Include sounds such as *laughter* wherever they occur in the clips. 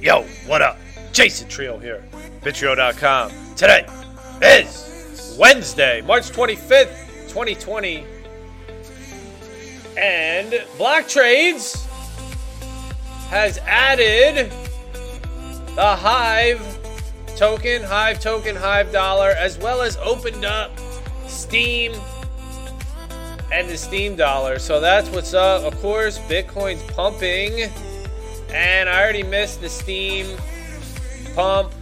Yo, what up? Jason Trio here, Bitrio.com. Today is Wednesday, March 25th, 2020. And BlockTrades has added the Hive token, Hive token, Hive dollar, as well as opened up Steem and the Steem dollar. So that's what's up. Of course, Bitcoin's pumping. And I already missed the Steem pump.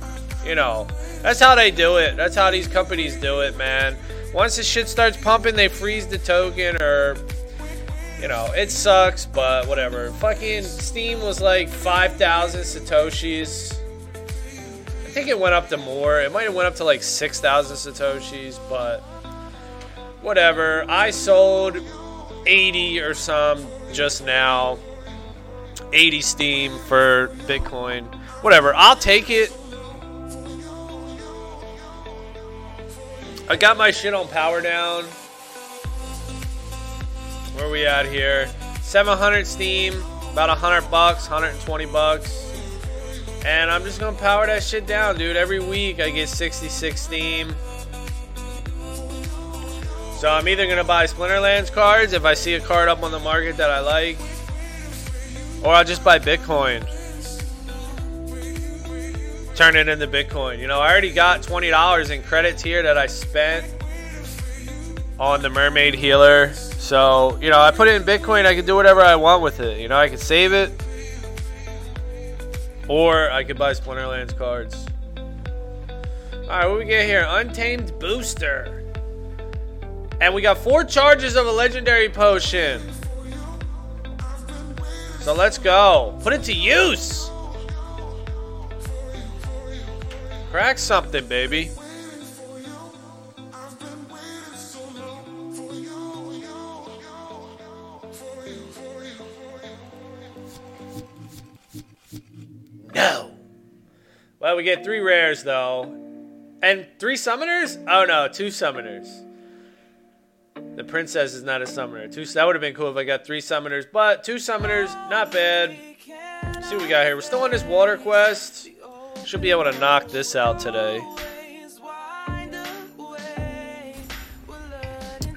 You know, that's how they do it. That's how these companies do it, man. Once the shit starts pumping, they freeze the token or you know, it sucks, but whatever. Fucking Steem was like 5,000 Satoshis. I think it went up to more. It might have went up to like 6,000 Satoshis, but whatever. I sold 80 or some just now. 80 Steem for Bitcoin. Whatever. I'll take it. I got my shit on power down. Where we at here? 700 Steem, about 100 bucks, 120 bucks. And I'm just gonna power that shit down, dude. Every week I get 66 Steem. So I'm either gonna buy Splinterlands cards if I see a card up on the market that I like, or I'll just buy Bitcoin. Turn it into Bitcoin. You know, I already got $20 in credits here that I spent on the Mermaid Healer. So, you know, I put it in Bitcoin, I can do whatever I want with it. You know, I can save it. Or I could buy Splinterlands cards. Alright, what we get here? Untamed Booster. And we got four charges of a legendary potion. So let's go. Put it to use. Crack something, baby. No. Well, we get three rares though. And three summoners? Oh no, two summoners. The princess is not a summoner. Two that would have been cool if I got three summoners, but two summoners, not bad. Let's see what we got here. We're still on this water quest. Should be able to knock this out today.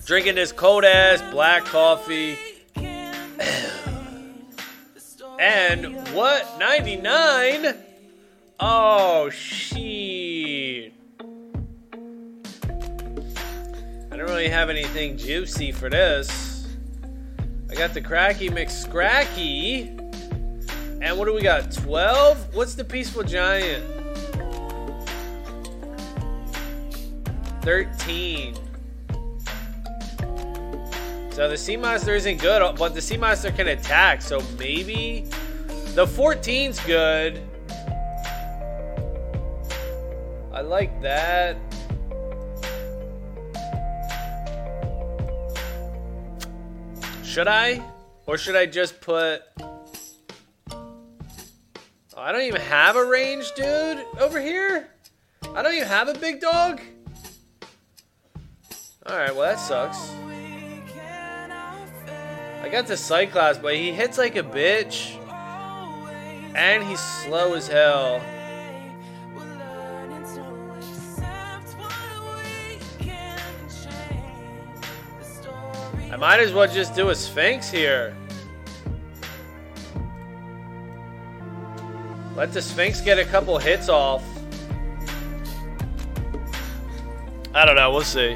Drinking this cold ass black coffee. *clears throat* And what? 99? Oh, shit. Don't really have anything juicy for this. I got the Cracky McScracky. And what do we got? 12? What's the Peaceful Giant? 13. So the Sea Monster isn't good, but the Sea Monster can attack, so maybe the 14's good. I like that. Should I? Or should I just put... Oh, I don't even have a range, dude, over here? I don't even have a big dog? Alright, well that sucks. I got the Cyclops, but he hits like a bitch. And he's slow as hell. I might as well just do a Sphinx here. Let the Sphinx get a couple hits off. I don't know, we'll see.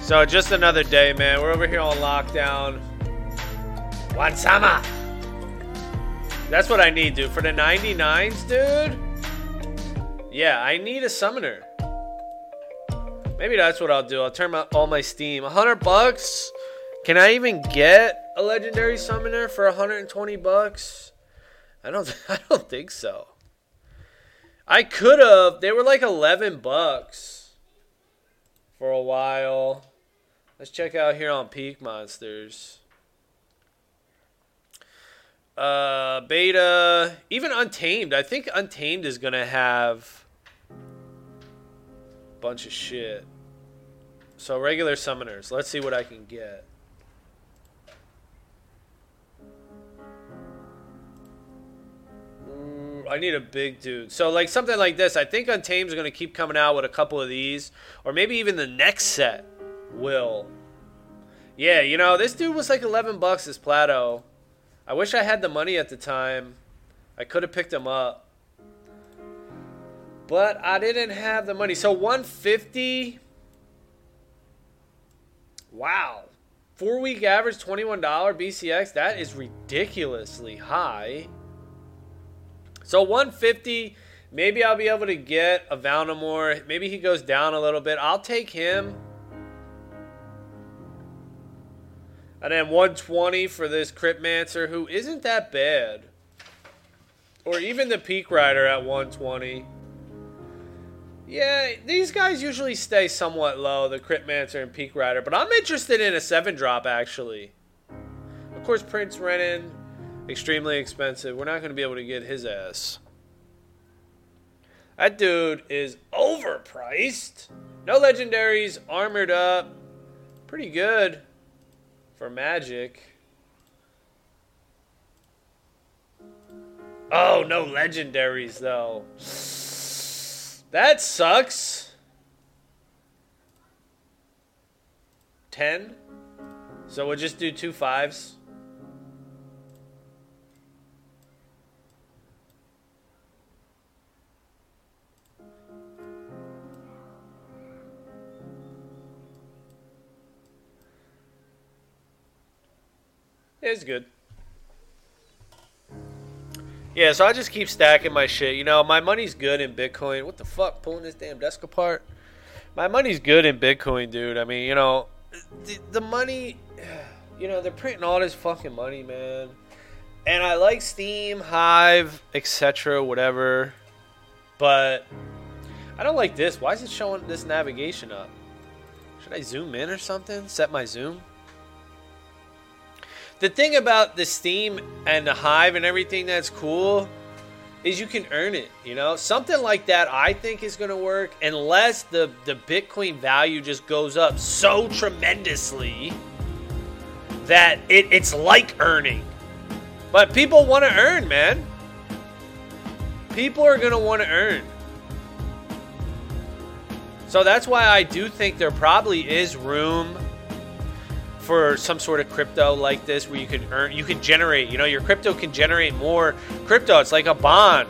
So just another day, man. We're over here on lockdown. One summer. That's what I need, dude. For the 99s, dude. Yeah, I need a summoner. Maybe that's what I'll do. I'll turn my, all my Steem. 100 bucks? Can I even get a legendary summoner for 120 bucks? I don't *laughs* I don't think so. I could have. They were like 11 bucks for a while. Let's check out here on PeakMonsters. Uh, beta, even Untamed. I think Untamed is gonna have bunch of shit. So regular summoners. Let's see what I can get. Ooh, I need a big dude. So like something like this. I think Untamed is going to keep coming out with a couple of these, or maybe even the next set will. Yeah, you know this dude was like 11 bucks. This Plato. I wish I had the money at the time. I could have picked him up. But I didn't have the money. So 150 Wow. 4 week average $21 BCX. That is ridiculously high. So 150 maybe I'll be able to get a Valnamore. Maybe he goes down a little bit. I'll take him. And then 120 for this Cryptmancer, who isn't that bad. Or even the Peak Rider at 120. Yeah, these guys usually stay somewhat low, the Cryptmancer and Peak Rider. But I'm interested in a 7 drop, actually. Of course, Prince Renin, extremely expensive. We're not going to be able to get his ass. That dude is overpriced. No legendaries, armored up. Pretty good for Magic. Oh, no legendaries, though. That sucks. 10. So we'll just do two fives. It's good. Yeah, so I just keep stacking my shit. You know, my money's good in Bitcoin. What the fuck? Pulling this damn desk apart? My money's good in Bitcoin, dude. I mean, you know, the, the money, *sighs* you know, they're printing all this fucking money, man. And I like Steem, Hive, etc., whatever. But I don't like this. Why is it showing this navigation up? Should I zoom in or something? Set my zoom? The thing about the Steem and the Hive and everything that's cool is you can earn it. You know, something like that I think is going to work unless the the Bitcoin value just goes up so tremendously that it, it's like earning. But people want to earn, man. People are going to want to earn. So that's why I do think there probably is room for some sort of crypto like this where you can earn you can generate you know your crypto can generate more crypto. It's like a bond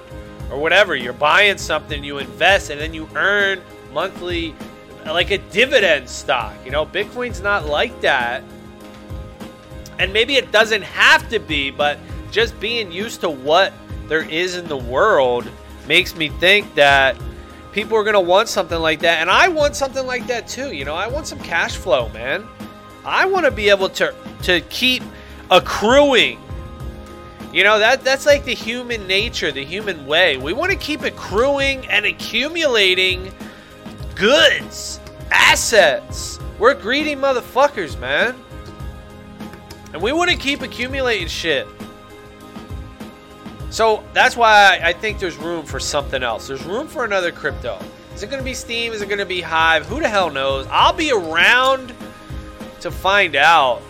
or whatever. You're buying something you invest and then you earn monthly like a dividend stock you know? Bitcoin's not like that. And maybe it doesn't have to be but just being used to what there is in the world makes me think that people are going to want something like that. And i want something like that too you know? I want some cash flow man I want to be able to to keep accruing. You know that that's like the human nature, the human way. We want to keep accruing and accumulating goods, assets. We're greedy motherfuckers, man. And we want to keep accumulating shit. So that's why I think there's room for something else. There's room for another crypto. Is it going to be Steem? Is it going to be Hive? Who the hell knows? I'll be around to find out,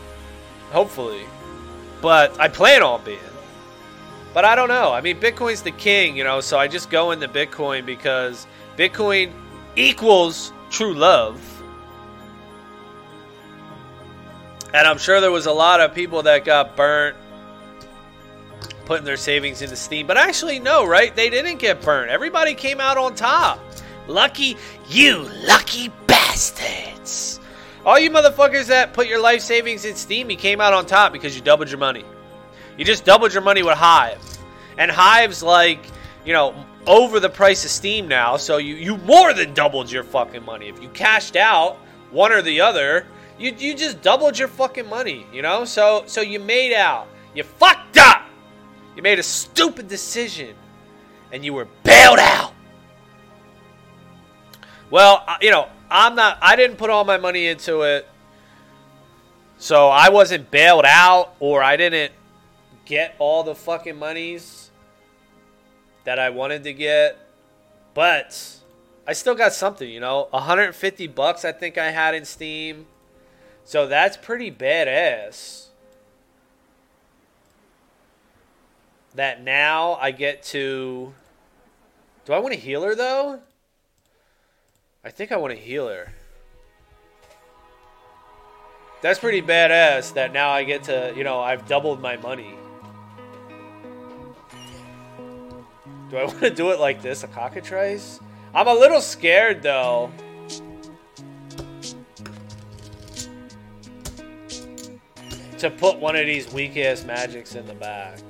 hopefully. But I plan on being. But I don't know. I mean, Bitcoin's the king, you know, so I just go into Bitcoin because Bitcoin equals true love. And I'm sure there was a lot of people that got burnt putting their savings into Steem. But actually, no, right? They didn't get burnt. Everybody came out on top. Lucky you, lucky bastards. All you motherfuckers that put your life savings in Steem, you came out on top because you doubled your money. You just doubled your money with Hive. And Hive's like, you know, over the price of Steem now, so you, you more than doubled your fucking money. If you cashed out one or the other, you, you just doubled your fucking money, you know? So so you made out. You fucked up. You made a stupid decision. And you were bailed out. Well, uh, you know, I'm not. I didn't put all my money into it, so I wasn't bailed out, or I didn't get all the fucking monies that I wanted to get. But I still got something, you know, 150 bucks I think I had in Steem. So that's pretty badass. That now I get to. Do I want a healer though? I think I want a healer. That's pretty badass that now I get to, you know, I've doubled my money. Do I *laughs* want to do it like this, a cockatrice? I'm a little scared though. To put one of these weak ass magics in the back.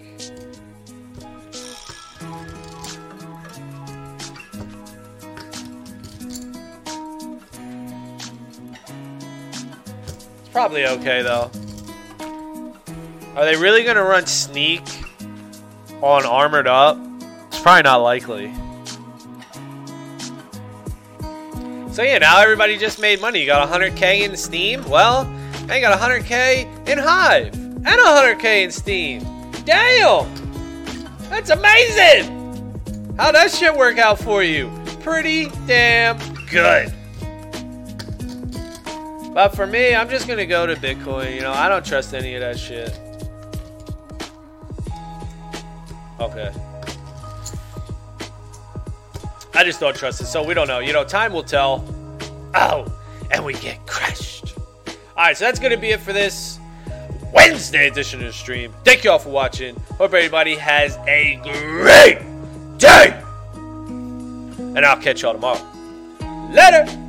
Probably okay though. Are they really gonna run sneak on armored up? It's probably not likely. So yeah, now everybody just made money. You got 100k in Steem. Well, I got 100k in Hive and 100k in Steem. Damn, that's amazing. How'd that shit work out for you? Pretty damn good. But for me, I'm just gonna go to Bitcoin. You know, I don't trust any of that shit. Okay. I just don't trust it. So we don't know. You know, time will tell. Oh, and we get crushed. All right, so that's to be it for this Wednesday edition of the stream. Thank you all for watching. Hope everybody has a great day. And I'll catch y'all tomorrow. Later.